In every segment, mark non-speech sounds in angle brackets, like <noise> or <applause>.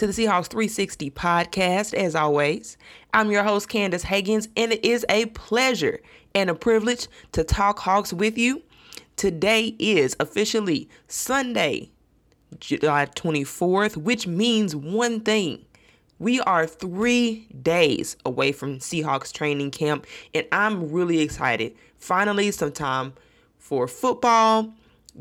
to the Seahawks 360 podcast. As always, I'm your host, Candace Higgins, and it is a pleasure and a privilege to talk Hawks with you. Today is officially Sunday, July 24th, which means one thing. We are three days away from Seahawks training camp, and I'm really excited. Finally, some time for football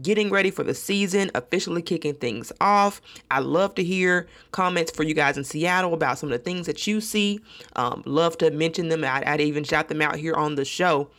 getting ready for the season, officially kicking things off. I love to hear comments for you guys in Seattle about some of the things that you see. Um, love to mention them. I'd, I'd, even shout them out here on the show.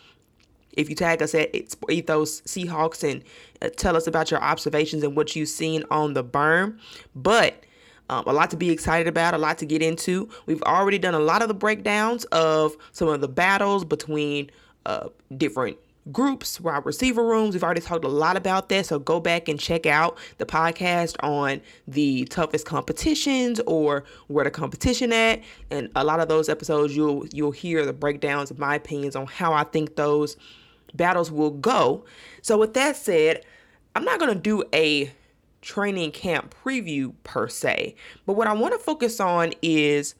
If you tag us at Ethos Seahawks and uh, tell us about your observations and what you've seen on the berm. But um, a lot to be excited about, a lot to get into. We've already done a lot of the breakdowns of some of the battles between uh, different groups, wide receiver rooms. We've already talked a lot about that. So go back and check out the podcast on the toughest competitions or where the competition at. And a lot of those episodes you'll you'll hear the breakdowns of my opinions on how I think those battles will go. So with that said, I'm not gonna do a training camp preview per se, but what I want to focus on is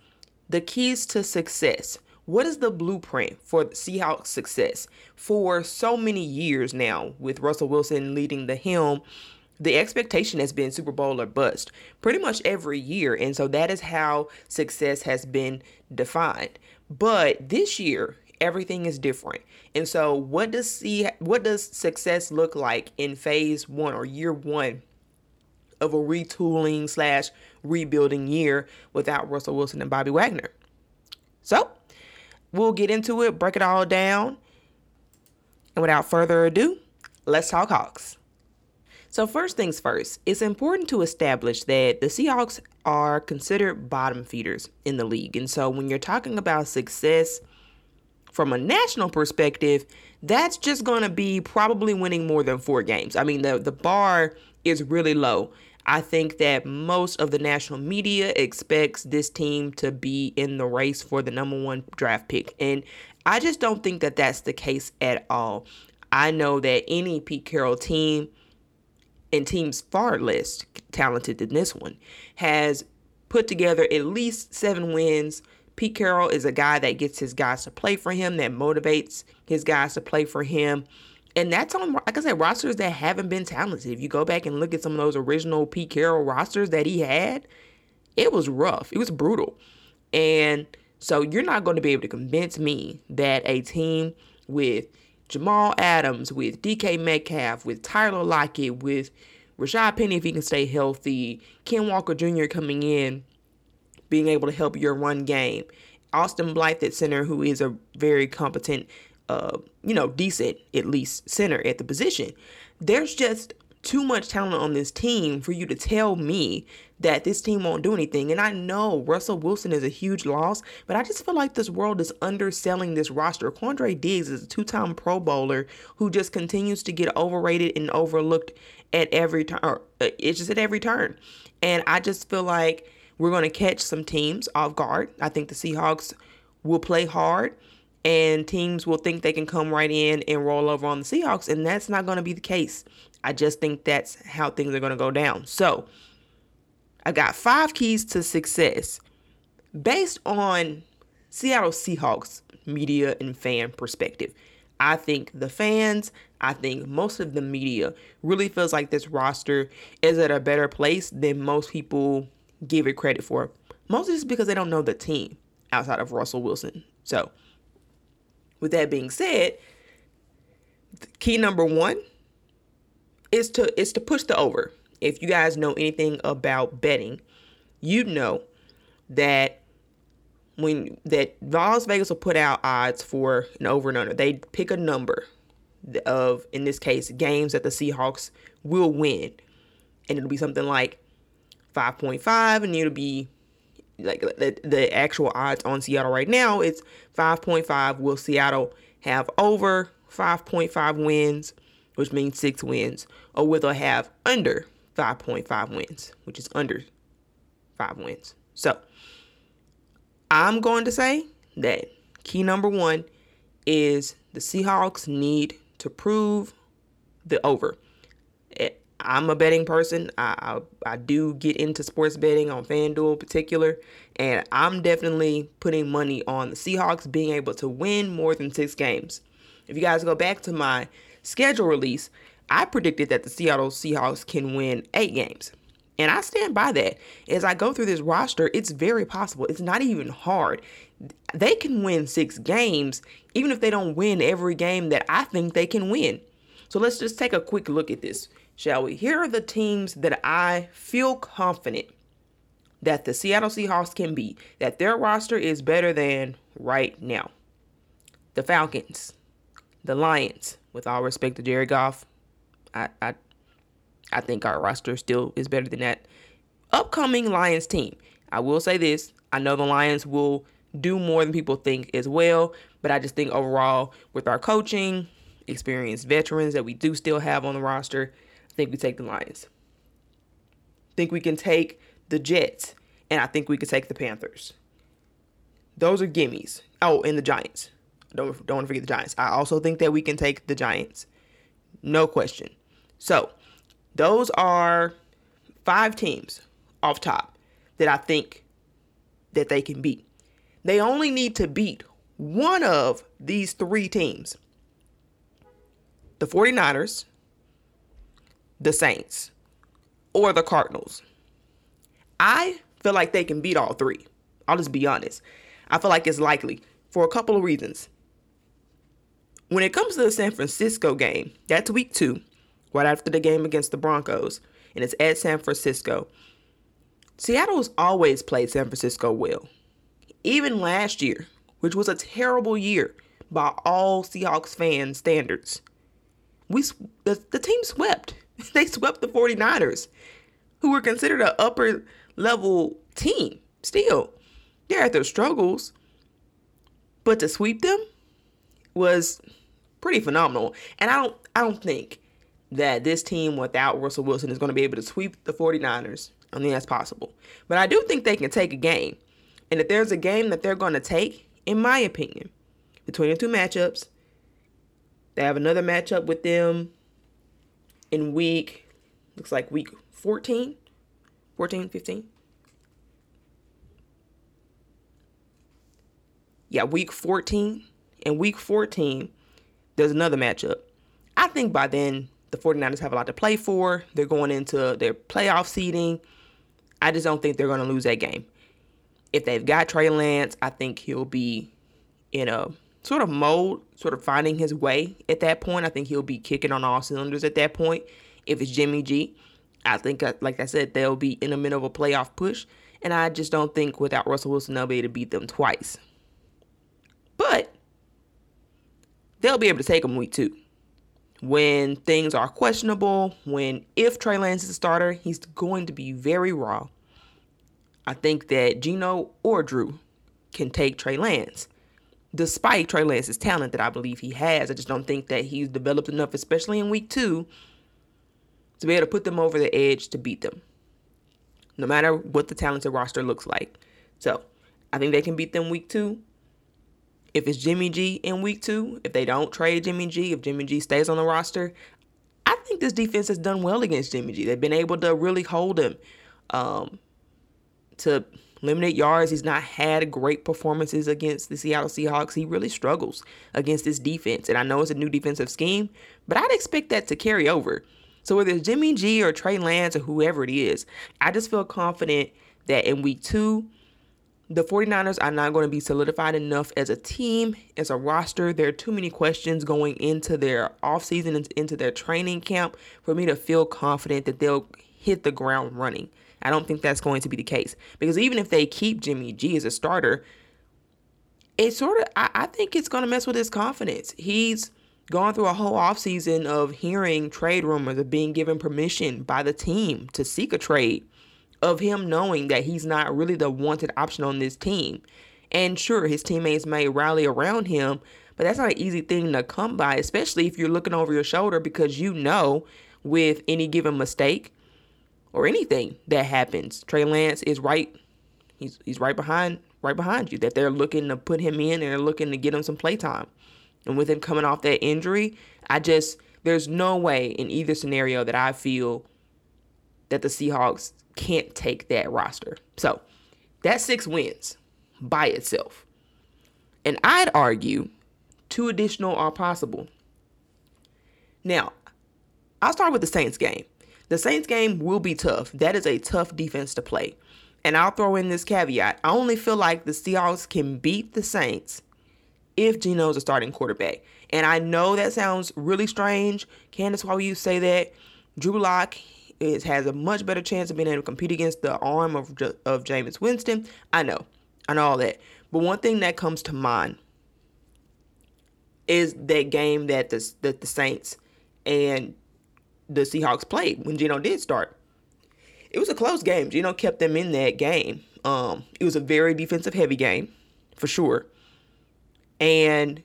the keys to success what is the blueprint for Seahawks success? For so many years now, with Russell Wilson leading the helm, the expectation has been Super Bowl or bust pretty much every year. And so that is how success has been defined. But this year, everything is different. And so what does see what does success look like in phase one or year one of a retooling slash rebuilding year without Russell Wilson and Bobby Wagner? So We'll get into it, break it all down. And without further ado, let's talk Hawks. So, first things first, it's important to establish that the Seahawks are considered bottom feeders in the league. And so, when you're talking about success from a national perspective, that's just going to be probably winning more than four games. I mean, the, the bar is really low. I think that most of the national media expects this team to be in the race for the number one draft pick. And I just don't think that that's the case at all. I know that any Pete Carroll team and teams far less talented than this one has put together at least seven wins. Pete Carroll is a guy that gets his guys to play for him, that motivates his guys to play for him. And that's on, like I said, rosters that haven't been talented. If you go back and look at some of those original Pete Carroll rosters that he had, it was rough. It was brutal. And so you're not going to be able to convince me that a team with Jamal Adams, with DK Metcalf, with Tyler Lockett, with Rashad Penny, if he can stay healthy, Ken Walker Jr. coming in, being able to help your run game, Austin Blythe at center, who is a very competent uh, you know, decent at least center at the position. There's just too much talent on this team for you to tell me that this team won't do anything. And I know Russell Wilson is a huge loss, but I just feel like this world is underselling this roster. Quandre Diggs is a two time Pro Bowler who just continues to get overrated and overlooked at every turn. Uh, it's just at every turn. And I just feel like we're going to catch some teams off guard. I think the Seahawks will play hard and teams will think they can come right in and roll over on the Seahawks, and that's not going to be the case. I just think that's how things are going to go down. So, I got five keys to success based on Seattle Seahawks media and fan perspective. I think the fans, I think most of the media really feels like this roster is at a better place than most people give it credit for. Mostly just because they don't know the team outside of Russell Wilson. So, with that being said, key number one is to is to push the over. If you guys know anything about betting, you know that when that Las Vegas will put out odds for an over and under, they pick a number of in this case games that the Seahawks will win, and it'll be something like 5.5, and it'll be like the, the actual odds on Seattle right now, it's 5.5. Will Seattle have over 5.5 wins, which means six wins, or will they have under 5.5 wins, which is under five wins? So I'm going to say that key number one is the Seahawks need to prove the over. I'm a betting person. I, I, I do get into sports betting on FanDuel in particular, and I'm definitely putting money on the Seahawks being able to win more than six games. If you guys go back to my schedule release, I predicted that the Seattle Seahawks can win eight games. And I stand by that. As I go through this roster, it's very possible. It's not even hard. They can win six games, even if they don't win every game that I think they can win. So let's just take a quick look at this, shall we? Here are the teams that I feel confident that the Seattle Seahawks can beat, that their roster is better than right now. The Falcons, the Lions, with all respect to Jared Goff, I, I, I think our roster still is better than that. Upcoming Lions team. I will say this. I know the Lions will do more than people think as well, but I just think overall, with our coaching, experienced veterans that we do still have on the roster, Think we take the Lions. Think we can take the Jets, and I think we can take the Panthers. Those are gimmies. Oh, and the Giants. Don't don't want to forget the Giants. I also think that we can take the Giants. No question. So, those are five teams off top that I think that they can beat. They only need to beat one of these three teams the 49ers, the Saints, or the Cardinals. I feel like they can beat all three. I'll just be honest. I feel like it's likely for a couple of reasons. When it comes to the San Francisco game, that's week two, right after the game against the Broncos, and it's at San Francisco. Seattle's always played San Francisco well. Even last year, which was a terrible year by all Seahawks fan standards we the, the team swept. <laughs> They swept the 49ers, who were considered an upper level team. Still, they had their struggles, but to sweep them was pretty phenomenal. And I don't I don't think that this team without Russell Wilson is going to be able to sweep the 49ers. I think that's possible. But I do think they can take a game. And if there's a game that they're going to take, in my opinion, between the two matchups, they have another matchup with them in week, looks like week 14, 14, 15. Yeah, week 14. And week 14, there's another matchup. I think by then, the 49ers have a lot to play for. They're going into their playoff seeding. I just don't think they're going to lose that game. If they've got Trey Lance, I think he'll be in a sort of mode, sort of finding his way at that point. I think he'll be kicking on all cylinders at that point. If it's Jimmy G, I think, uh, like I said, they'll be in the middle of a playoff push. And I just don't think without Russell Wilson, they'll be able to beat them twice. But they'll be able to take them week two. When things are questionable, when if Trey Lance is a starter, he's going to be very raw. I think that Geno or Drew can take Trey Lance despite Trey Lance's talent that I believe he has. I just don't think that he's developed enough, especially in week two, to be able to put them over the edge to beat them, no matter what the talented roster looks like. So I think they can beat them week two. If it's Jimmy G in week two, if they don't trade Jimmy G, if Jimmy G stays on the roster, I think this defense has done well against Jimmy G. They've been able to really hold him um, to limited yards. He's not had great performances against the Seattle Seahawks. He really struggles against this defense. And I know it's a new defensive scheme, but I'd expect that to carry over. So whether it's Jimmy G or Trey Lance or whoever it is, I just feel confident that in week two, the 49ers are not going to be solidified enough as a team, as a roster. There are too many questions going into their offseason and into their training camp for me to feel confident that they'll hit the ground running. I don't think that's going to be the case because even if they keep Jimmy G as a starter, it sort of I, I think it's going to mess with his confidence. He's gone through a whole offseason of hearing trade rumors of being given permission by the team to seek a trade, of him knowing that he's not really the wanted option on this team. And sure, his teammates may rally around him, but that's not an easy thing to come by, especially if you're looking over your shoulder because you know with any given mistake, or anything that happens. Trey Lance is right. He's he's right behind right behind you. That they're looking to put him in and they're looking to get him some playtime. And with him coming off that injury, I just There's no way in either scenario that I feel that the Seahawks can't take that roster. So that's six wins by itself. And I'd argue two additional are possible. Now, I'll start with the Saints game. The Saints game will be tough. That is a tough defense to play. And I'll throw in this caveat. I only feel like the Seahawks can beat the Saints if Geno's a starting quarterback. And I know that sounds really strange. Candace, why would you say that? Drew Lock is, has a much better chance of being able to compete against the arm of, of Jameis Winston. I know. I know all that. But one thing that comes to mind is that game that the, that the Saints and the Seahawks played when Geno did start. It was a close game. Geno kept them in that game. Um, it was a very defensive heavy game, for sure. And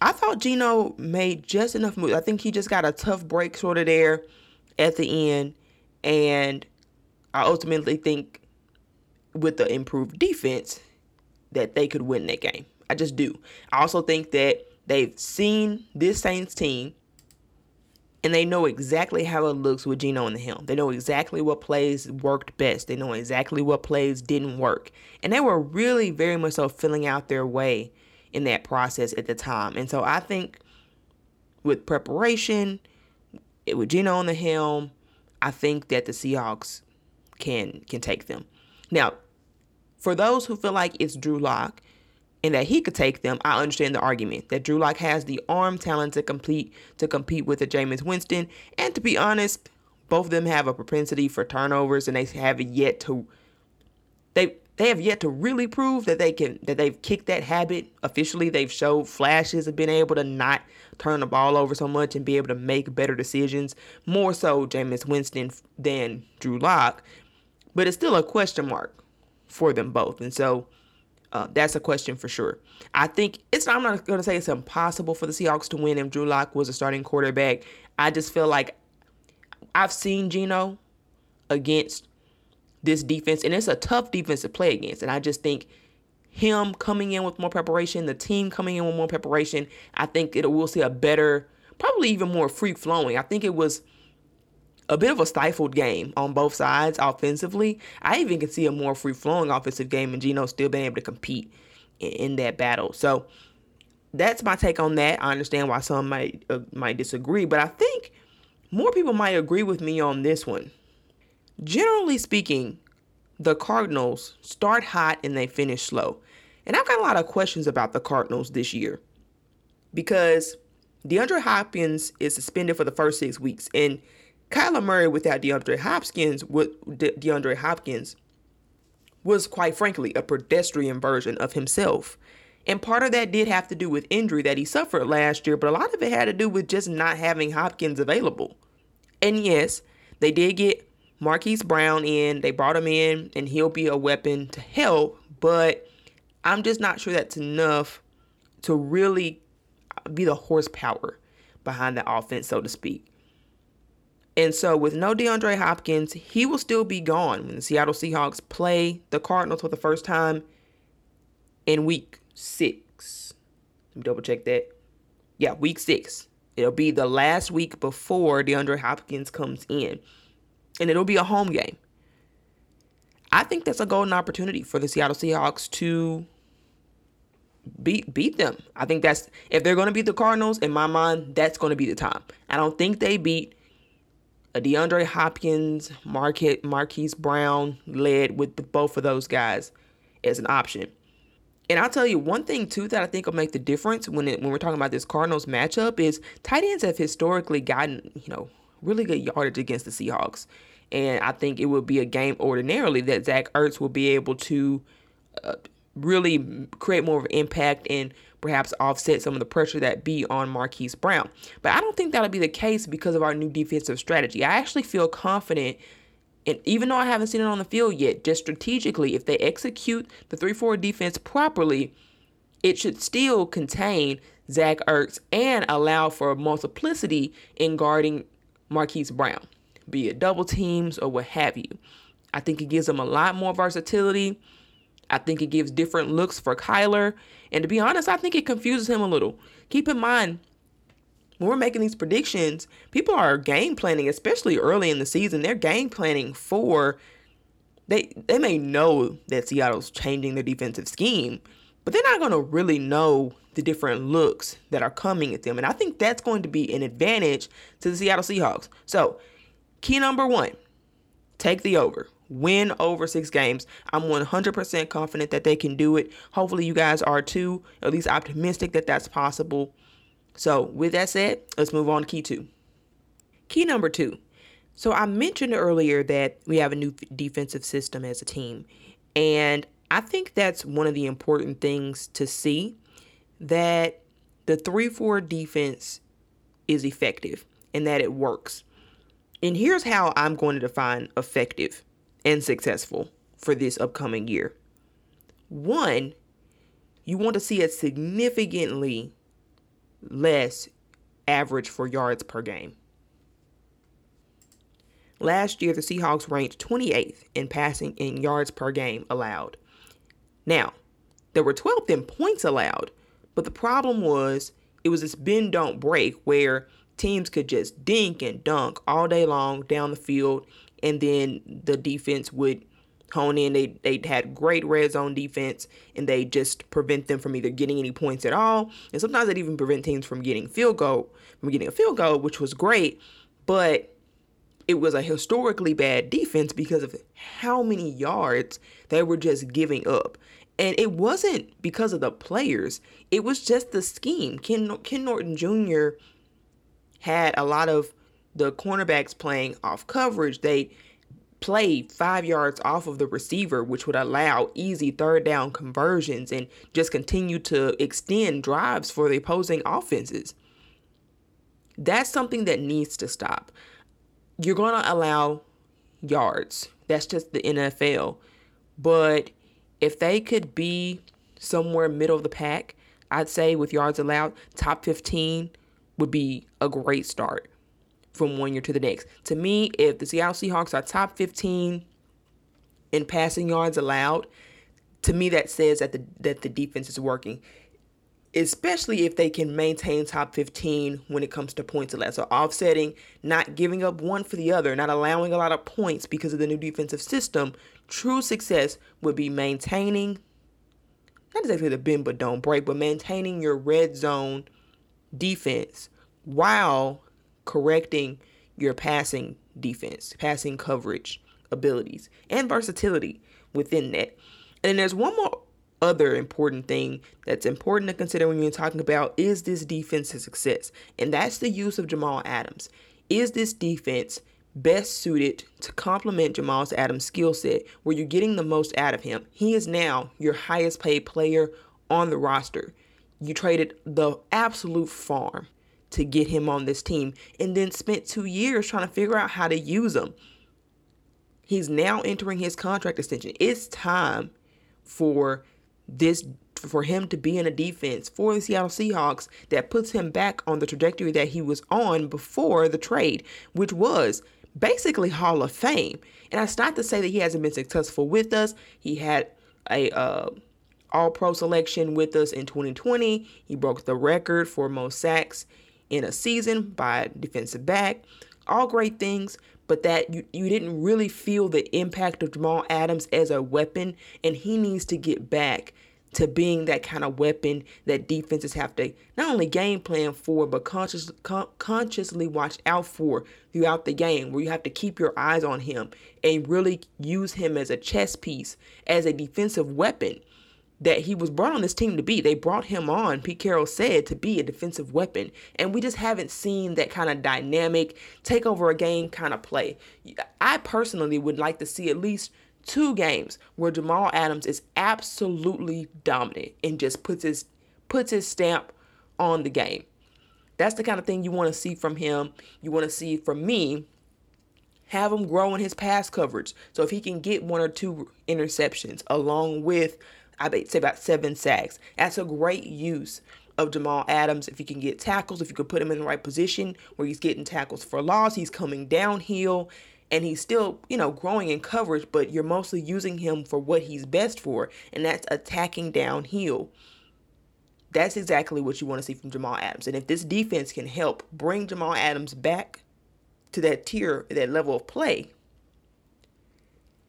I thought Geno made just enough moves. I think he just got a tough break sort of there at the end. And I ultimately think with the improved defense that they could win that game. I just do. I also think that they've seen this Saints team and they know exactly how it looks with Geno in the helm. They know exactly what plays worked best. They know exactly what plays didn't work. And they were really very much so filling out their way in that process at the time. And so I think with preparation, with Geno on the helm, I think that the Seahawks can can take them. Now, for those who feel like it's Drew Lock and that he could take them, I understand the argument that Drew Lock has the arm talent to compete to compete with the Jameis Winston. And to be honest, both of them have a propensity for turnovers, and they have yet to they they have yet to really prove that they can that they've kicked that habit officially. They've showed flashes of being able to not turn the ball over so much and be able to make better decisions. More so Jameis Winston than Drew Lock, but it's still a question mark for them both. And so uh, that's a question for sure. I think it's. I'm not going to say it's impossible for the Seahawks to win if Drew Lock was a starting quarterback. I just feel like I've seen Geno against this defense, and it's a tough defense to play against. And I just think him coming in with more preparation, the team coming in with more preparation, I think it we'll see a better, probably even more free flowing. I think it was a bit of a stifled game on both sides offensively. I even can see a more free flowing offensive game and Geno still being able to compete in, in, that battle. So that's my take on that. I understand why some might uh, might disagree, but I think more people might agree with me on this one. Generally speaking, the Cardinals start hot and they finish slow. And I've got a lot of questions about the Cardinals this year because DeAndre Hopkins is suspended for the first six weeks. And Kyler Murray without DeAndre Hopkins, with DeAndre Hopkins, was quite frankly a pedestrian version of himself. And part of that did have to do with injury that he suffered last year, but a lot of it had to do with just not having Hopkins available. And yes, they did get Marquise Brown in, they brought him in, and he'll be a weapon to help, but I'm just not sure that's enough to really be the horsepower behind the offense, so to speak. And so, with no DeAndre Hopkins, he will still be gone when the Seattle Seahawks play the Cardinals for the first time in week six. Let me double check that. Yeah, week six. It'll be the last week before DeAndre Hopkins comes in, and it'll be a home game. I think that's a golden opportunity for the Seattle Seahawks to beat beat them. I think that's if they're going to beat the Cardinals, in my mind, that's going to be the time. I don't think they beat a DeAndre Hopkins, Marquette, Marquise Brown led with both of those guys as an option. And I'll tell you one thing too that I think will make the difference when it, when we're talking about this Cardinals matchup is tight ends have historically gotten you know really good yardage against the Seahawks, and I think it would be a game ordinarily that Zach Ertz will be able to uh, really create more of an impact and perhaps offset some of the pressure that be on Marquise Brown. But I don't think that'll be the case because of our new defensive strategy. I actually feel confident and even though I haven't seen it on the field yet, just strategically, if they execute the 3 4 defense properly, it should still contain Zach Ertz and allow for multiplicity in guarding Marquise Brown, be it double teams or what have you. I think it gives them a lot more versatility. I think it gives different looks for Kyler. And to be honest, I think it confuses him a little. Keep in mind, when we're making these predictions, people are game planning, especially early in the season. They're game planning for they they may know that Seattle's changing their defensive scheme, but they're not going to really know the different looks that are coming at them. And I think that's going to be an advantage to the Seattle Seahawks. So, key number 1, take the over. Win over 6 games. I'm 100% confident that they can do it. Hopefully you guys are too, at least optimistic that that's possible. So, with that said, let's move on to key 2. Key number 2 so I mentioned earlier that we have a new defensive system as a team. And I think that's one of the important things to see that the 3 4 defense is effective and that it works. And here's how I'm going to define effective and successful for this upcoming year. One, you want to see a significantly less average for yards per game. Last year, the Seahawks ranked 28th in passing in yards per game allowed. Now, there were 12th in points allowed, but the problem was it was this bend don't break where teams could just dink and dunk all day long down the field, and then the defense would hone in. They they had great red zone defense, and they just prevent them from either getting any points at all, and sometimes they'd even prevent teams from getting field goal from getting a field goal, which was great, but it was a historically bad defense because of how many yards they were just giving up. And it wasn't because of the players, it was just the scheme. Ken, Ken Norton Jr. had a lot of the cornerbacks playing off coverage. They played five yards off of the receiver, which would allow easy third down conversions and just continue to extend drives for the opposing offenses. That's something that needs to stop you're going to allow yards. That's just the NFL. But if they could be somewhere middle of the pack, I'd say with yards allowed, top 15 would be a great start from one year to the next. To me, if the Seattle Seahawks are top 15 in passing yards allowed, to me that says that the that the defense is working especially if they can maintain top 15 when it comes to points allowed. So offsetting, not giving up one for the other, not allowing a lot of points because of the new defensive system. True success would be maintaining, not exactly the bend but don't break, but maintaining your red zone defense while correcting your passing defense, passing coverage abilities, and versatility within that. And there's one more other important thing that's important to consider when you're talking about is this defense a success? And that's the use of Jamal Adams. Is this defense best suited to complement Jamal Adams' skill set where you're getting the most out of him? He is now your highest paid player on the roster. You traded the absolute farm to get him on this team and then spent two years trying to figure out how to use him. He's now entering his contract extension. It's time for this for him to be in a defense for the Seattle Seahawks that puts him back on the trajectory that he was on before the trade, which was basically Hall of Fame. And that's not to say that he hasn't been successful with us. He had a uh, All Pro selection with us in 2020. He broke the record for most sacks in a season by defensive back. All great things, but that you, you didn't really feel the impact of Jamal Adams as a weapon, and he needs to get back to being that kind of weapon that defenses have to not only game plan for, but conscious, con- consciously watch out for throughout the game, where you have to keep your eyes on him and really use him as a chess piece, as a defensive weapon that he was brought on this team to be. They brought him on, Pete Carroll said, to be a defensive weapon. And we just haven't seen that kind of dynamic, take over a game kind of play. I personally would like to see at least two games where Jamal Adams is absolutely dominant and just puts his puts his stamp on the game. That's the kind of thing you want to see from him. You want to see from me have him grow in his pass coverage. So if he can get one or two interceptions along with I say about seven sacks. That's a great use of Jamal Adams. If you can get tackles, if you can put him in the right position where he's getting tackles for loss, he's coming downhill and he's still, you know, growing in coverage, but you're mostly using him for what he's best for, and that's attacking downhill. that's exactly what you want to see from Jamal Adams. And if this defense can help bring Jamal Adams back to that tier, that level of play,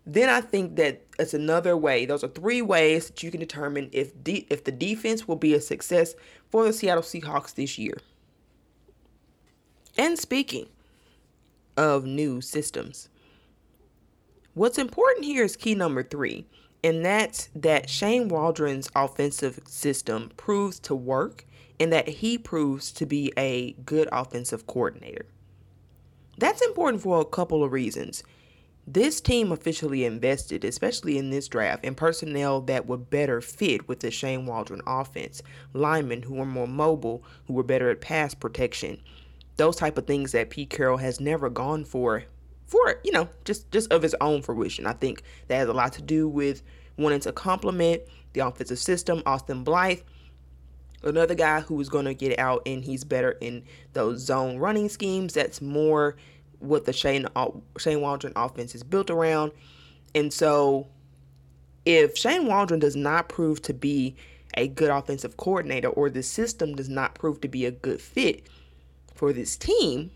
then I think that it's another way. Those are three ways that you can determine if de- if the defense will be a success for the Seattle Seahawks this year. And speaking of new systems, what's important here is key number three, and that's that Shane Waldron's offensive system proves to work and that he proves to be a good offensive coordinator. That's important for a couple of reasons. This team officially invested, especially in this draft, in personnel that would better fit with the Shane Waldron offense. Linemen who were more mobile, who were better at pass protection. Those type of things that Pete Carroll has never gone for for, you know, just just of his own fruition. I think that has a lot to do with wanting to complement the offensive system. Austin Blythe, another guy who is going to get out and he's better in those zone running schemes. That's more what the Shane uh, Shane Waldron offense is built around. And so if Shane Waldron does not prove to be a good offensive coordinator or the system does not prove to be a good fit for this team,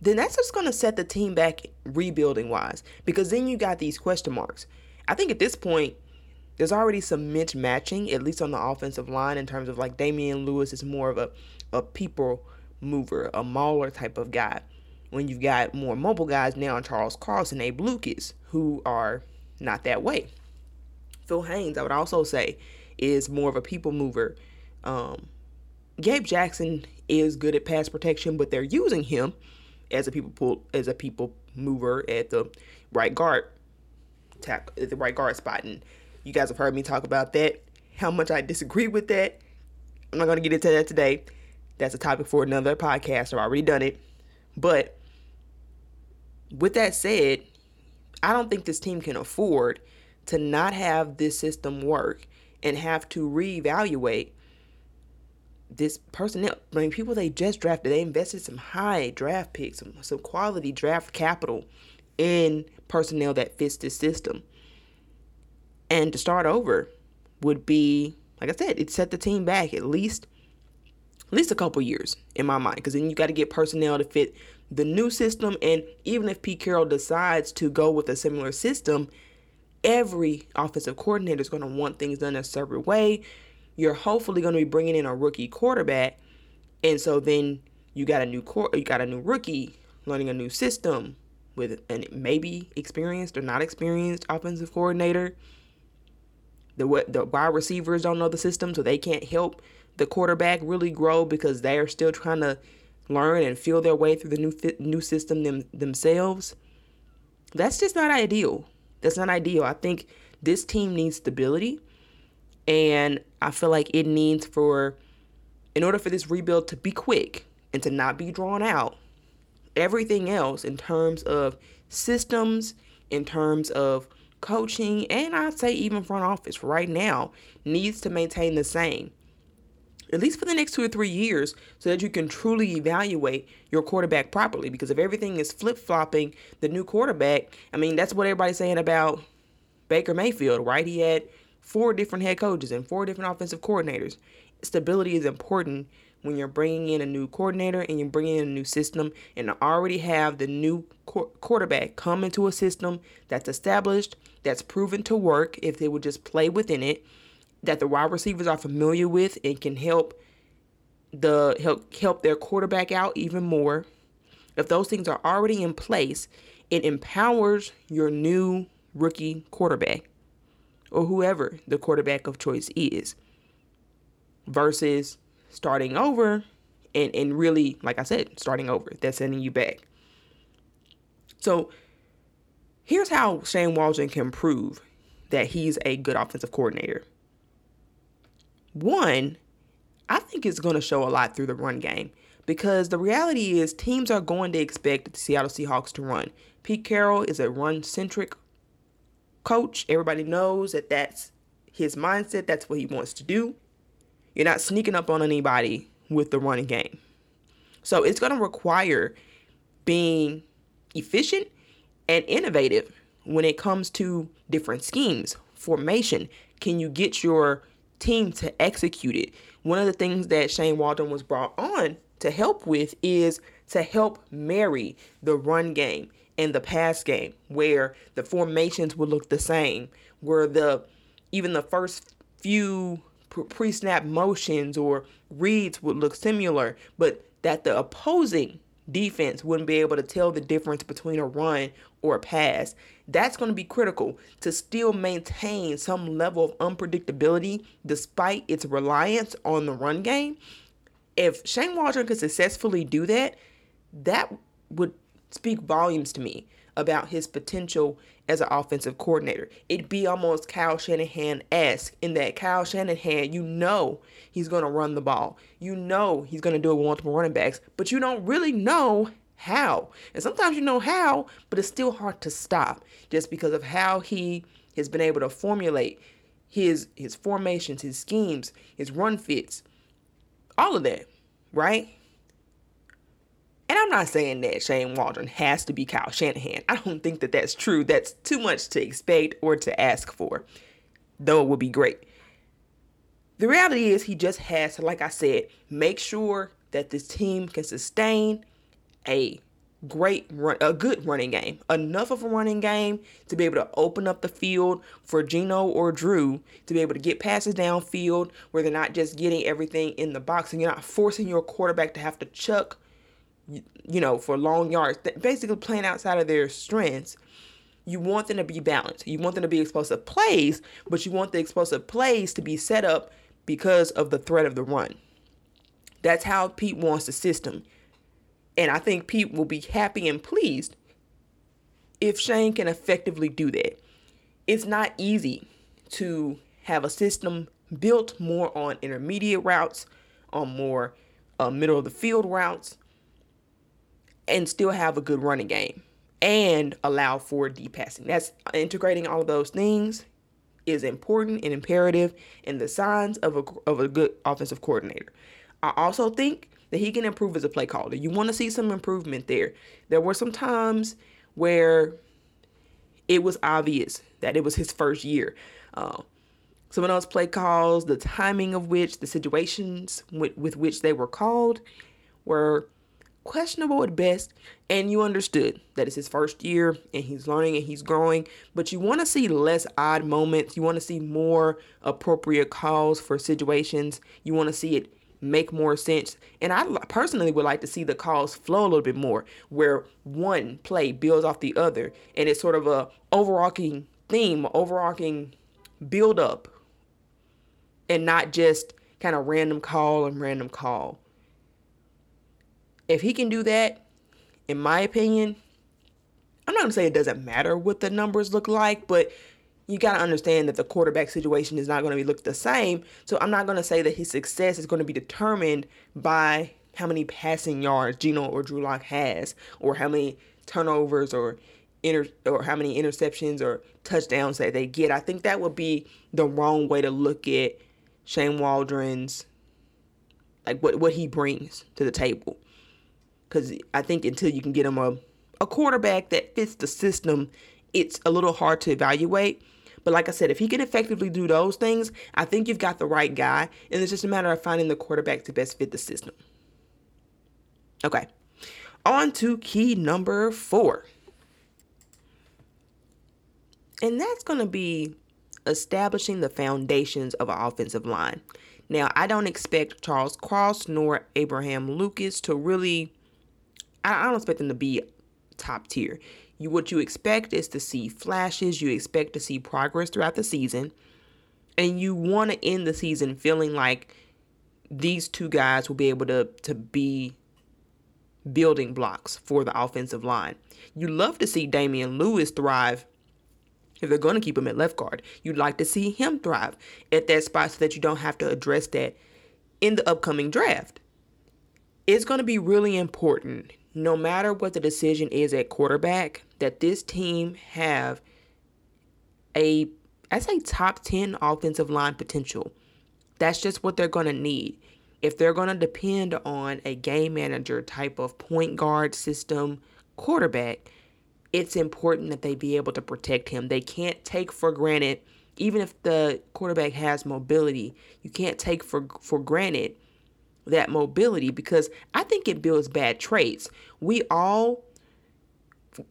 then that's just going to set the team back rebuilding wise because then you got these question marks. I think at this point, there's already some mismatching, at least on the offensive line, in terms of like Damien Lewis is more of a, a people mover, a mauler type of guy when you've got more mobile guys now, in Charles Carlson, Abe Lucas, who are not that way. Phil Haynes, I would also say, is more of a people mover. Um, Gabe Jackson is good at pass protection, but they're using him as a people pull, as a people mover at the right guard at the right guard spot. And you guys have heard me talk about that. How much I disagree with that. I'm not gonna get into that today. That's a topic for another podcast. I've already done it. But with that said, I don't think this team can afford to not have this system work and have to reevaluate this personnel. I mean, people they just drafted, they invested some high draft picks, some, some quality draft capital in personnel that fits this system. And to start over would be, like I said, it set the team back at least at least a couple years in my mind because then you got to get personnel to fit the new system. And even if Pete Carroll decides to go with a similar system, every offensive coordinator is going to want things done a certain way. You're hopefully going to be bringing in a rookie quarterback, and so then you got a new core, you got a new rookie learning a new system with an maybe experienced or not experienced offensive coordinator. The the wide receivers don't know the system, so they can't help the quarterback really grow because they are still trying to learn and feel their way through the new new system them, themselves. That's just not ideal. That's not ideal. I think this team needs stability, and I feel like it needs for, in order for this rebuild to be quick and to not be drawn out, everything else in terms of systems, in terms of coaching, and I'd say even front office right now needs to maintain the same at least for the next two or three years, so that you can truly evaluate your quarterback properly. Because if everything is flip flopping, the new quarterback, I mean, that's what everybody's saying about Baker Mayfield, right? He had four different head coaches and four different offensive coordinators. Stability is important when you're bringing in a new coordinator and you're bringing in a new system and already have the new qu- quarterback come into a system that's established, that's proven to work if they would just play within it that the wide receivers are familiar with and can help the help help their quarterback out even more. If those things are already in place, it empowers your new rookie quarterback or whoever the quarterback of choice is versus starting over and, and really, like I said, starting over. That's sending you back. So here's how Shane Waldron can prove that he's a good offensive coordinator. One, I think it's going to show a lot through the run game because the reality is teams are going to expect the Seattle Seahawks to run. Pete Carroll is a run centric coach. Everybody knows that that's his mindset, that's what he wants to do. You're not sneaking up on anybody with the running game. So it's going to require being efficient and innovative when it comes to different schemes, formation. Can you get your team to execute it. One of the things that Shane Waldron was brought on to help with is to help marry the run game and the pass game where the formations would look the same, where the even the first few pre-snap motions or reads would look similar, but that the opposing defense wouldn't be able to tell the difference between a run or a pass. That's going to be critical to still maintain some level of unpredictability despite its reliance on the run game. If Shane Waldron could successfully do that, that would speak volumes to me about his potential as an offensive coordinator. It'd be almost Kyle Shanahan esque in that Kyle Shanahan, you know he's going to run the ball. You know he's going to do it with multiple running backs, but you don't really know how. And sometimes you know how, but it's still hard to stop just because of how he has been able to formulate his his formations, his schemes, his run fits, all of that, right? And I'm not saying that Shane Waldron has to be Kyle Shanahan. I don't think that that's true. That's too much to expect or to ask for, though it would be great. The reality is, he just has to, like I said, make sure that this team can sustain a great run, a good running game, enough of a running game to be able to open up the field for Geno or Drew to be able to get passes downfield where they're not just getting everything in the box and you're not forcing your quarterback to have to chuck you know, for long yards, basically playing outside of their strengths. You want them to be balanced. You want them to be explosive plays, but you want the explosive plays to be set up because of the threat of the run. That's how Pete wants the system. And I think Pete will be happy and pleased if Shane can effectively do that. It's not easy to have a system built more on intermediate routes, on more uh, middle of the field routes, and still have a good running game and allow for deep passing. That's integrating all of those things is important and imperative in the signs of a, of a good offensive coordinator. I also think that he can improve as a play caller. You want to see some improvement there. There were some times where it was obvious that it was his first year. Uh, some of those play calls, the timing of which, the situations with, with which they were called, were questionable at best, and you understood that it's his first year and he's learning and he's growing, but you want to see less odd moments. You want to see more appropriate calls for situations. You want to see it make more sense. And I personally would like to see the calls flow a little bit more, where one play builds off the other, and it's sort of a overarching theme, overarching build up, and not just kind of random call and random call. If he can do that, in my opinion, I'm not gonna say it doesn't matter what the numbers look like, but you gotta understand that the quarterback situation is not gonna be look the same. So I'm not gonna say that his success is gonna be determined by how many passing yards Geno or Drew Lock has, or how many turnovers or inter or how many interceptions or touchdowns that they get. I think that would be the wrong way to look at Shane Waldron's like what what he brings to the table. Because I think until you can get him a, a quarterback that fits the system, it's a little hard to evaluate. But like I said, if he can effectively do those things, I think you've got the right guy. And it's just a matter of finding the quarterback to best fit the system. Okay. On to key number four. And that's going to be establishing the foundations of an offensive line. Now, I don't expect Charles Cross nor Abraham Lucas to really I, don't expect them to be top tier. You what you expect is to see flashes, you expect to see progress throughout the season, and you want to end the season feeling like these two guys will be able to to be building blocks for the offensive line. You love to see Damien Lewis thrive if they're going to keep him at left guard. You'd like to see him thrive at that spot so that you don't have to address that in the upcoming draft. It's going to be really important no matter what the decision is at quarterback, that this team have a I say top 10 offensive line potential. That's just what they're going to need. If they're going to depend on a game manager type of point guard system quarterback, it's important that they be able to protect him. They can't take for granted even if the quarterback has mobility, you can't take for for granted that mobility because I think it builds bad traits. We all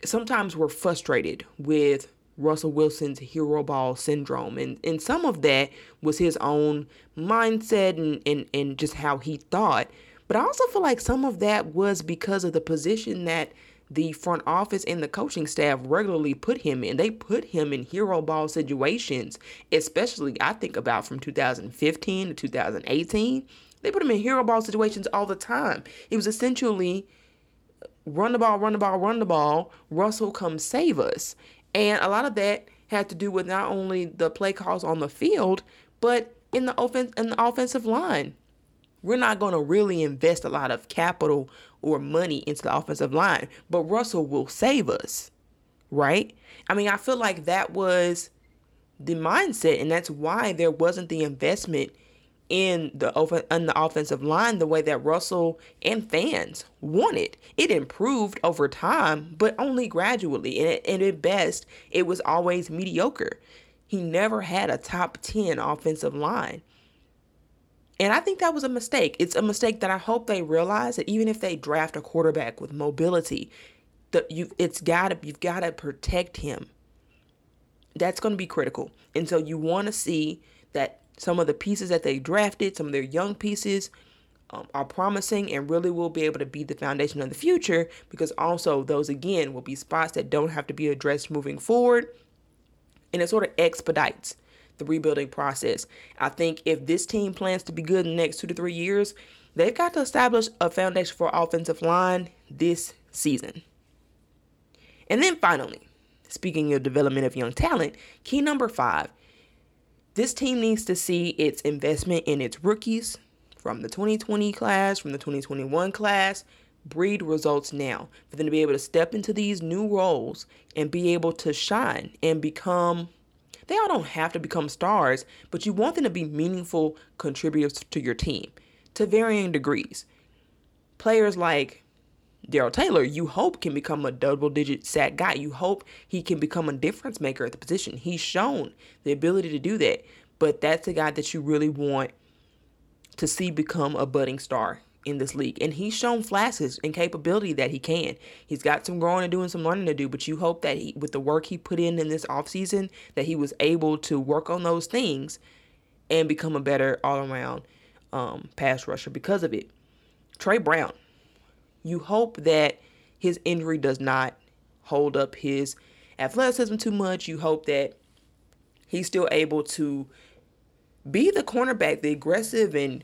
sometimes we're frustrated with Russell Wilson's hero ball syndrome. And, and some of that was his own mindset and, and, and just how he thought. But I also feel like some of that was because of the position that the front office and the coaching staff regularly put him in. They put him in hero ball situations, especially I think about from 2015 to 2018. They put him in hero ball situations all the time. It was essentially run the ball, run the ball, run the ball. Russell, come save us. And a lot of that had to do with not only the play calls on the field, but in the offense in the offensive line. We're not going to really invest a lot of capital or money into the offensive line, but Russell will save us. Right? I mean, I feel like that was the mindset and that's why there wasn't the investment in the open in the offensive line the way that Russell and fans wanted. It improved over time, but only gradually. And, and at best, it was always mediocre. He never had a top 10 offensive line. And I think that was a mistake. It's a mistake that I hope they realize that even if they draft a quarterback with mobility, that you it's got to you've got to protect him. That's going to be critical. And so you want to see that some of the pieces that they drafted, some of their young pieces, um, are promising and really will be able to be the foundation of the future because also those again will be spots that don't have to be addressed moving forward and it sort of expedites the rebuilding process. I think if this team plans to be good in the next two to three years, they've got to establish a foundation for offensive line this season. And then finally, speaking of development of young talent, key number five this team needs to see its investment in its rookies from the 2020 class, from the 2021 class, breed results now for them to be able to step into these new roles and be able to shine and become they all don't have to become stars, but you want them to be meaningful contributors to your team to varying degrees. Players like Darrell Taylor, you hope can become a double digit sack guy. You hope he can become a difference maker at the position. He's shown the ability to do that. But that's a guy that you really want to see become a budding star in this league. And he's shown flashes and capability that he can. He's got some growing and doing some learning to do, but you hope that he, with the work he put in in this offseason, that he was able to work on those things and become a better all around um, pass rusher because of it. Tre Brown, you hope that his injury does not hold up his athleticism too much. You hope that he's still able to be the cornerback, the aggressive and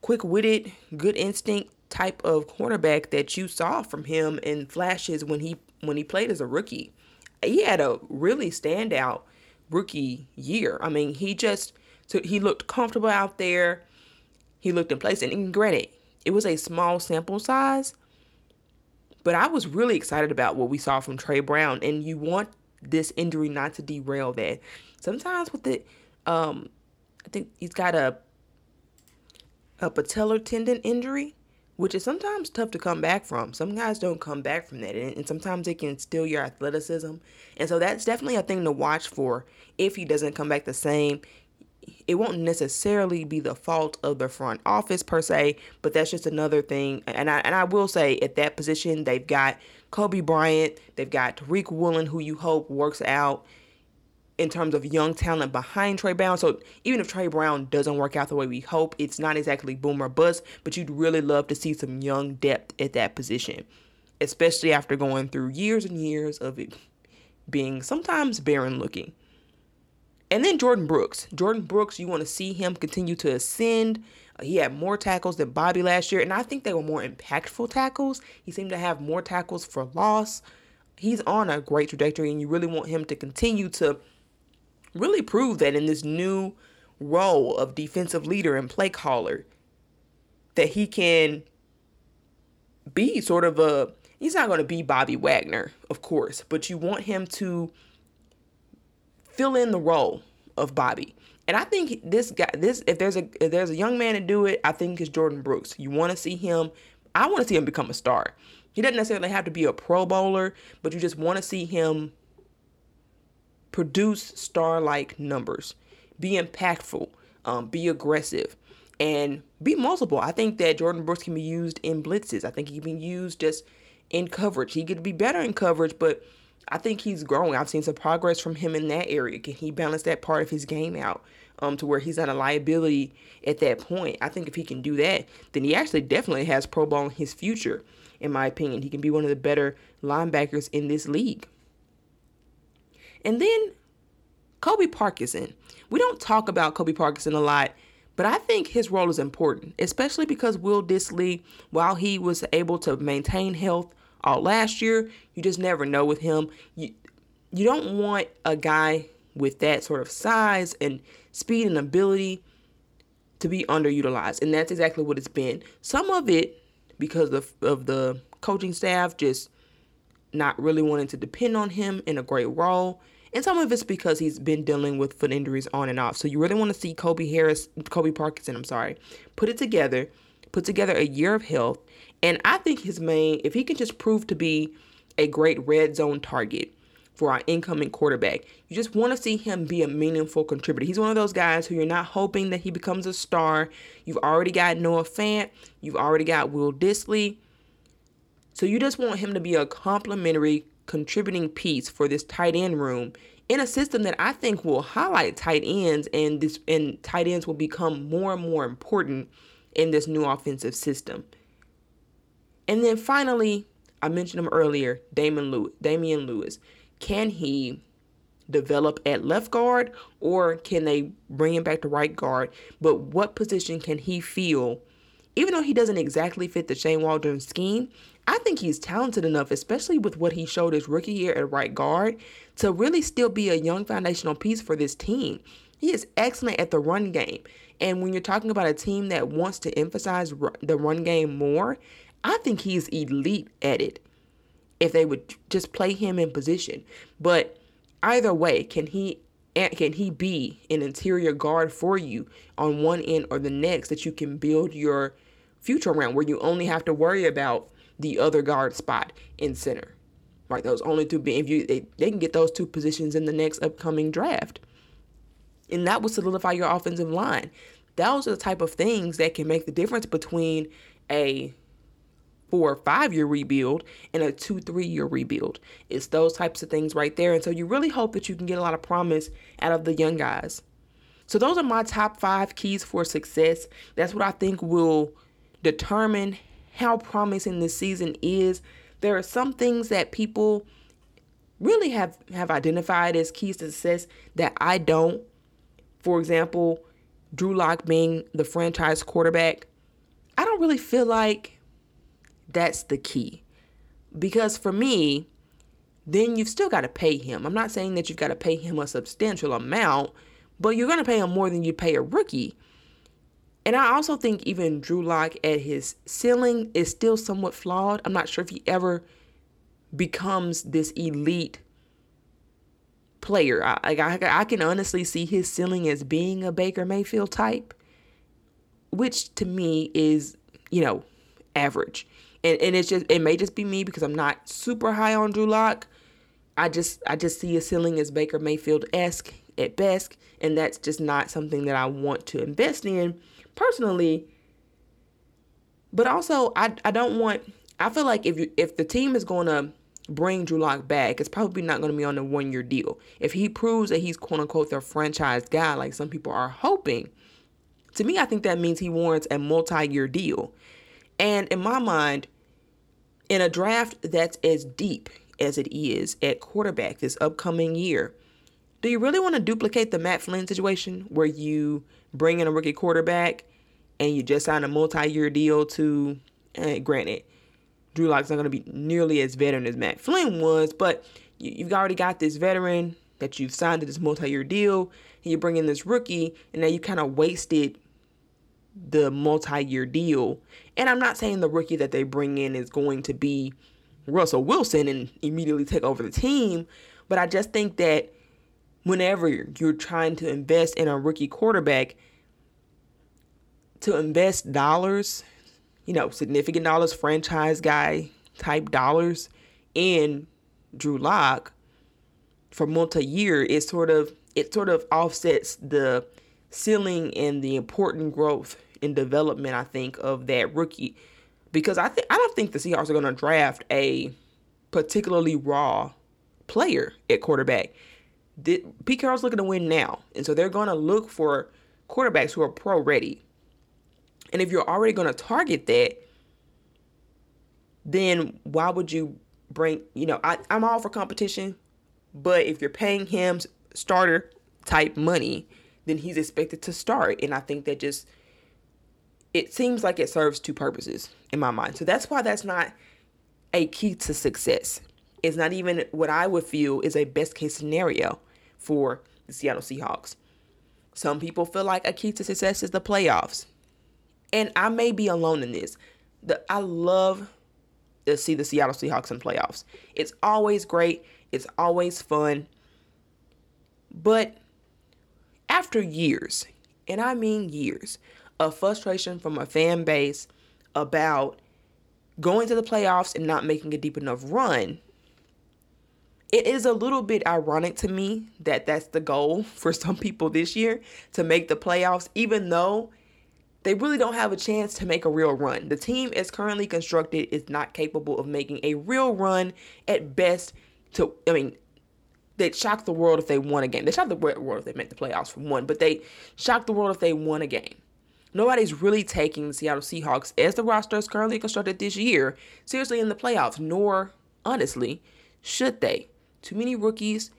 quick witted, good instinct type of cornerback that you saw from him in flashes when he when he played as a rookie. He had a really standout rookie year. I mean, he just so he looked comfortable out there. He looked in place, and granted, it was a small sample size, but I was really excited about what we saw from Tre Brown, and you want this injury not to derail that. Sometimes with the, um, I think he's got a a patellar tendon injury, which is sometimes tough to come back from. Some guys don't come back from that, and, and sometimes it can steal your athleticism. And so that's definitely a thing to watch for if he doesn't come back the same it won't necessarily be the fault of the front office per se, but that's just another thing. And I and I will say at that position they've got Coby Bryant, they've got Tariq Woolen, who you hope works out in terms of young talent behind Tre Brown. So even if Tre Brown doesn't work out the way we hope, it's not exactly boom or bust, but you'd really love to see some young depth at that position, especially after going through years and years of it being sometimes barren looking. And then Jordyn Brooks. Jordyn Brooks, you want to see him continue to ascend. Uh, he had more tackles than Bobby last year, and I think they were more impactful tackles. He seemed to have more tackles for loss. He's on a great trajectory, and you really want him to continue to really prove that in this new role of defensive leader and play caller, that he can be sort of a. He's not going to be Bobby Wagner, of course, but you want him to fill in the role of Bobby. And I think this guy, this if there's a if there's a young man to do it, I think it's Jordyn Brooks. You want to see him. I want to see him become a star. He doesn't necessarily have to be a Pro Bowler, but you just want to see him produce star like numbers, be impactful, um, be aggressive, and be multiple. I think that Jordyn Brooks can be used in blitzes. I think he can be used just in coverage. He could be better in coverage, but I think he's growing. I've seen some progress from him in that area. Can he balance that part of his game out um, to where he's not a liability at that point? I think if he can do that, then he actually definitely has Pro Bowl in his future, in my opinion. He can be one of the better linebackers in this league. And then Colby Parkinson. We don't talk about Colby Parkinson a lot, but I think his role is important, especially because Will Dissly, while he was able to maintain health all last year, you just never know with him. You you don't want a guy with that sort of size and speed and ability to be underutilized, and that's exactly what it's been. Some of it because of of the coaching staff just not really wanting to depend on him in a great role. And some of it's because he's been dealing with foot injuries on and off. So you really want to see Kobe Harris, Colby Parkinson, I'm sorry, put it together, put together a year of health. And I think his main, if he can just prove to be a great red zone target for our incoming quarterback, you just want to see him be a meaningful contributor. He's one of those guys who you're not hoping that he becomes a star. You've already got Noah Fant, you've already got Will Dissly. So you just want him to be a complementary contributing piece for this tight end room in a system that I think will highlight tight ends and this and tight ends will become more and more important in this new offensive system. And then finally, I mentioned him earlier, Damon Lewis, Damien Lewis. Can he develop at left guard or can they bring him back to right guard? But what position can he feel? Even though he doesn't exactly fit the Shane Waldron scheme, I think he's talented enough, especially with what he showed his rookie year at right guard, to really still be a young foundational piece for this team. He is excellent at the run game. And when you're talking about a team that wants to emphasize the run game more, I think he's elite at it if they would just play him in position. But either way, can he eh, can he be an interior guard for you on one end or the next that you can build your future around where you only have to worry about the other guard spot in center. Right, those only two being if you they, they can get those two positions in the next upcoming draft. And that will solidify your offensive line. Those are the type of things that can make the difference between a four or five year rebuild and a two, three year rebuild. It's those types of things right there. And so you really hope that you can get a lot of promise out of the young guys. So those are my top five keys for success. That's what I think will determine how promising this season is. There are some things that people really have, have identified as keys to success that I don't. For example, Drew Lock being the franchise quarterback. I don't really feel like that's the key. Because for me, then you've still got to pay him. I'm not saying that you've got to pay him a substantial amount, but you're going to pay him more than you pay a rookie. And I also think even Drew Lock at his ceiling is still somewhat flawed. I'm not sure if he ever becomes this elite player. I, I, I can honestly see his ceiling as being a Baker Mayfield type, which to me is, you know, average. And, and it's just it may just be me because I'm not super high on Drew Lock. I just I just see a ceiling as Baker Mayfield esque at best, and that's just not something that I want to invest in personally. But also, I I don't want. I feel like if you if the team is going to bring Drew Lock back, it's probably not going to be on a one year deal. If he proves that he's quote unquote their franchise guy, like some people are hoping, to me, I think that means he warrants a multi year deal. And in my mind, in a draft that's as deep as it is at quarterback this upcoming year, do you really want to duplicate the Matt Flynn situation where you bring in a rookie quarterback and you just sign a multi-year deal to, eh, granted, Drew Lock's not going to be nearly as veteran as Matt Flynn was, but you, have already got this veteran that you've signed to this multi-year deal, and you bring in this rookie, and now you kind of wasted the multi-year deal. And I'm not saying the rookie that they bring in is going to be Russell Wilson and immediately take over the team, but I just think that whenever you're trying to invest in a rookie quarterback, to invest dollars, you know, significant dollars, franchise guy type dollars in Drew Lock, for multi-year, it sort of it sort of offsets the ceiling and the important growth and development I think of that rookie because I think I don't think the Seahawks are going to draft a particularly raw player at quarterback. Pete Carroll's looking to win now, and so they're going to look for quarterbacks who are pro ready. And if you're already going to target that, then why would you bring? You know, I, I'm all for competition, but if you're paying him starter type money, then he's expected to start, and I think that just it seems like it serves two purposes in my mind. So that's why that's not a key to success. It's not even what I would feel is a best case scenario for the Seattle Seahawks. Some people feel like a key to success is the playoffs. And I may be alone in this. The I love to see the Seattle Seahawks in playoffs. It's always great. It's always fun. But after years, and I mean years, of frustration from a fan base about going to the playoffs and not making a deep enough run, it is a little bit ironic to me that that's the goal <laughs> for some people this year to make the playoffs, even though they really don't have a chance to make a real run. The team as currently constructed is not capable of making a real run at best to I mean they'd shock the world if they won a game. They shock the world if they make the playoffs for one, but they shock the world if they won a game. Nobody's really taking the Seattle Seahawks as the roster is currently constructed this year seriously in the playoffs, nor, honestly, should they. Too many rookies,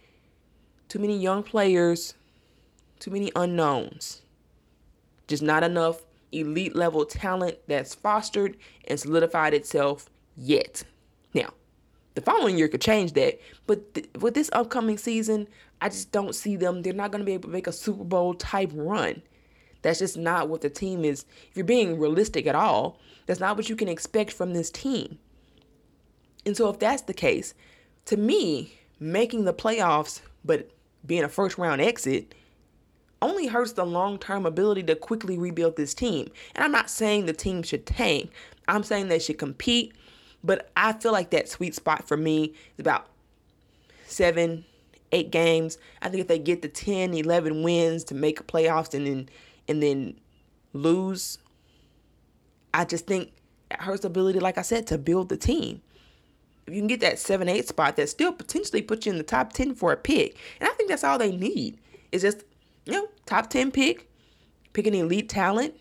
too many young players, too many unknowns. Just not enough elite level talent that's fostered and solidified itself yet. Now, the following year could change that, but th- with this upcoming season, I just don't see them. They're not going to be able to make a Super Bowl type run. That's just not what the team is. If you're being realistic at all, that's not what you can expect from this team. And so, if that's the case, to me, making the playoffs but being a first round exit only hurts the long term ability to quickly rebuild this team. And I'm not saying the team should tank, I'm saying they should compete. But I feel like that sweet spot for me is about seven, eight games. I think if they get the 10, 11 wins to make playoffs and then and then lose, I just think the ability, like I said, to build the team. If you can get that 7 8 spot, that still potentially puts you in the top 10 for a pick. And I think that's all they need is just, you know, top 10 pick, pick an elite talent,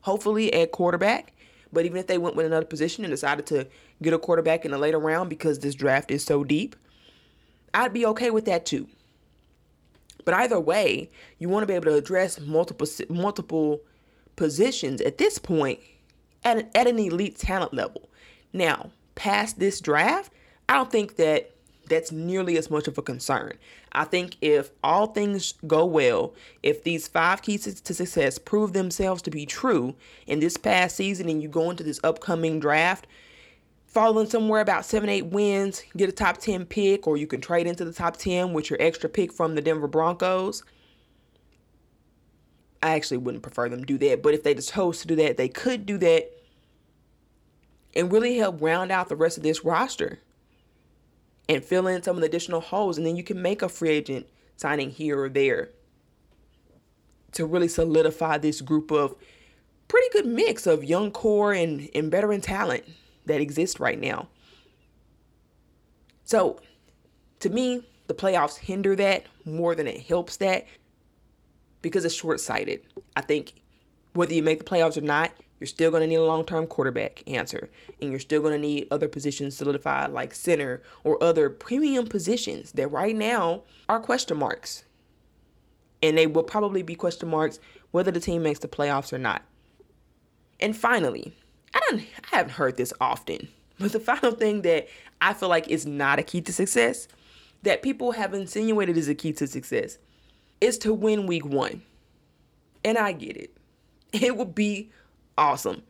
hopefully at quarterback. But even if they went with another position and decided to get a quarterback in a later round because this draft is so deep, I'd be okay with that too. But either way, you want to be able to address multiple multiple positions at this point at, at an elite talent level. Now, past this draft, I don't think that that's nearly as much of a concern. I think if all things go well, if these five keys to success prove themselves to be true in this past season and you go into this upcoming draft falling somewhere about seven, eight wins, get a top 10 pick, or you can trade into the top 10 with your extra pick from the Denver Broncos. I actually wouldn't prefer them do that, but if they just chose to do that, they could do that and really help round out the rest of this roster and fill in some of the additional holes. And then you can make a free agent signing here or there to really solidify this group of pretty good mix of young core and, and veteran talent that exist right now. So, to me, the playoffs hinder that more than it helps that because it's short sighted. I think whether you make the playoffs or not, you're still going to need a long term quarterback answer. And you're still going to need other positions solidified like center or other premium positions that right now are question marks. And they will probably be question marks whether the team makes the playoffs or not. And finally, I don't I haven't heard this often, <laughs> but the final thing that I feel like is not a key to success that people have insinuated is a key to success is to win week 1. And I get it. <laughs> It would be awesome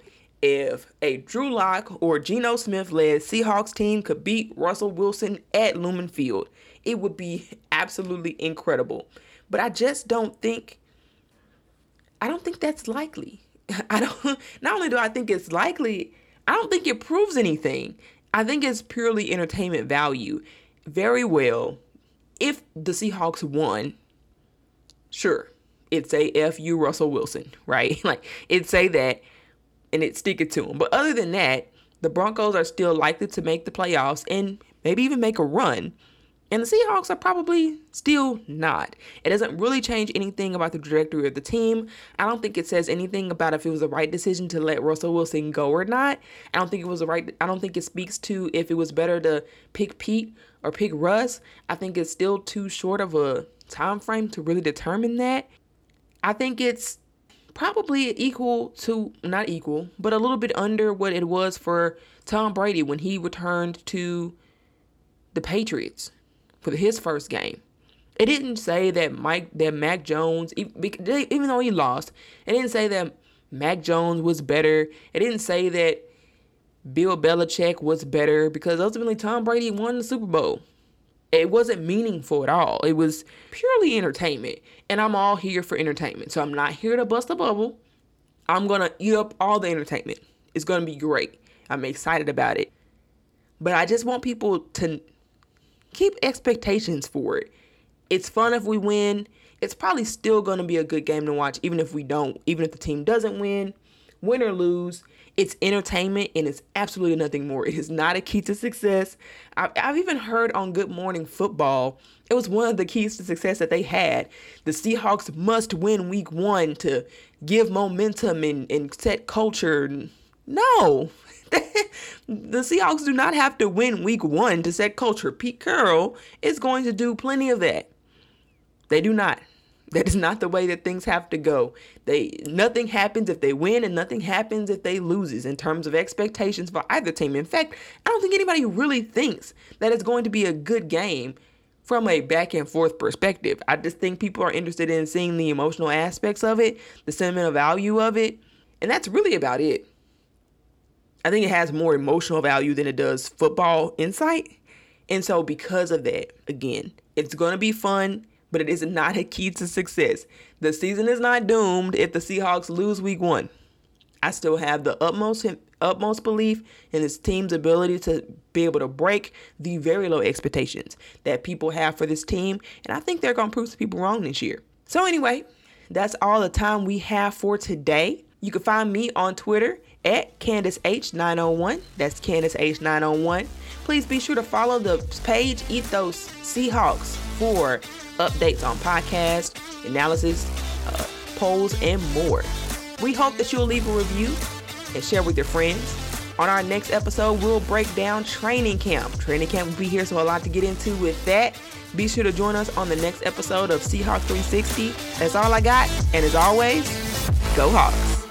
if a Drew Lock or Geno Smith led Seahawks team could beat Russell Wilson at Lumen Field. It would be absolutely incredible. But I just don't think I don't think that's likely. <laughs> I don't not only do I think it's likely, I don't think it proves anything. I think it's purely entertainment value. Very well. if the Seahawks won, sure, it'd say F you Russell Wilson, <laughs> right? <laughs> like it'd say that and it'd stick it to him. But other than that, the Broncos are still likely to make the playoffs and maybe even make a run. And the Seahawks are probably still not. It doesn't really change anything about the trajectory of the team. I don't think it says anything about if it was the right decision to let Russell Wilson go or not. I don't think it was the right I don't think it speaks to if it was better to pick Pete or pick Russ. I think it's still too short of a time frame to really determine that. I think it's probably equal to not equal, but a little bit under what it was for Tom Brady when he returned to the Patriots for his first game. It didn't say that Mike that Mac Jones even though he lost, it didn't say that Mac Jones was better. It didn't say that Bill Belichick was better because ultimately Tom Brady won the Super Bowl. It wasn't meaningful at all. It was purely entertainment. And I'm all here for entertainment. So I'm not here to bust a bubble. I'm going to eat up all the entertainment. It's going to be great. I'm excited about it. But I just want people to keep expectations for it. It's fun if we win. It's probably still going to be a good game to watch, even if we don't, even if the team doesn't win, win or lose. It's entertainment and it's absolutely nothing more. It is not a key to success. I've, I've even heard on Good Morning Football, it was one of the keys to success that they had. The Seahawks must win week one to give momentum and, and set culture. No, <laughs> the Seahawks do not have to win week one to set culture. Pete Carroll is going to do plenty of that. They do not. That is not the way that things have to go. They nothing happens if they win and nothing happens if they loses in terms of expectations for either team. In fact, I don't think anybody really thinks that it's going to be a good game from a back and forth perspective. I just think people are interested in seeing the emotional aspects of it, the sentimental value of it, and that's really about it. I think it has more emotional value than it does football insight. And so, because of that, again, it's going to be fun, but it is not a key to success. The season is not doomed if the Seahawks lose week one. I still have the utmost utmost belief in this team's ability to be able to break the very low expectations that people have for this team, and I think they're going to prove some people wrong this year. So anyway, that's all the time we have for today. You can find me on Twitter at Candace H901. That's Candace H901. Please be sure to follow the page Ethos Seahawks for updates on podcast, analysis, uh, polls, and more. We hope that you'll leave a review and share with your friends. On our next episode, we'll break down training camp. Training camp will be here, so a lot to get into with that. Be sure to join us on the next episode of Seahawks 360. That's all I got. And as always, go Hawks.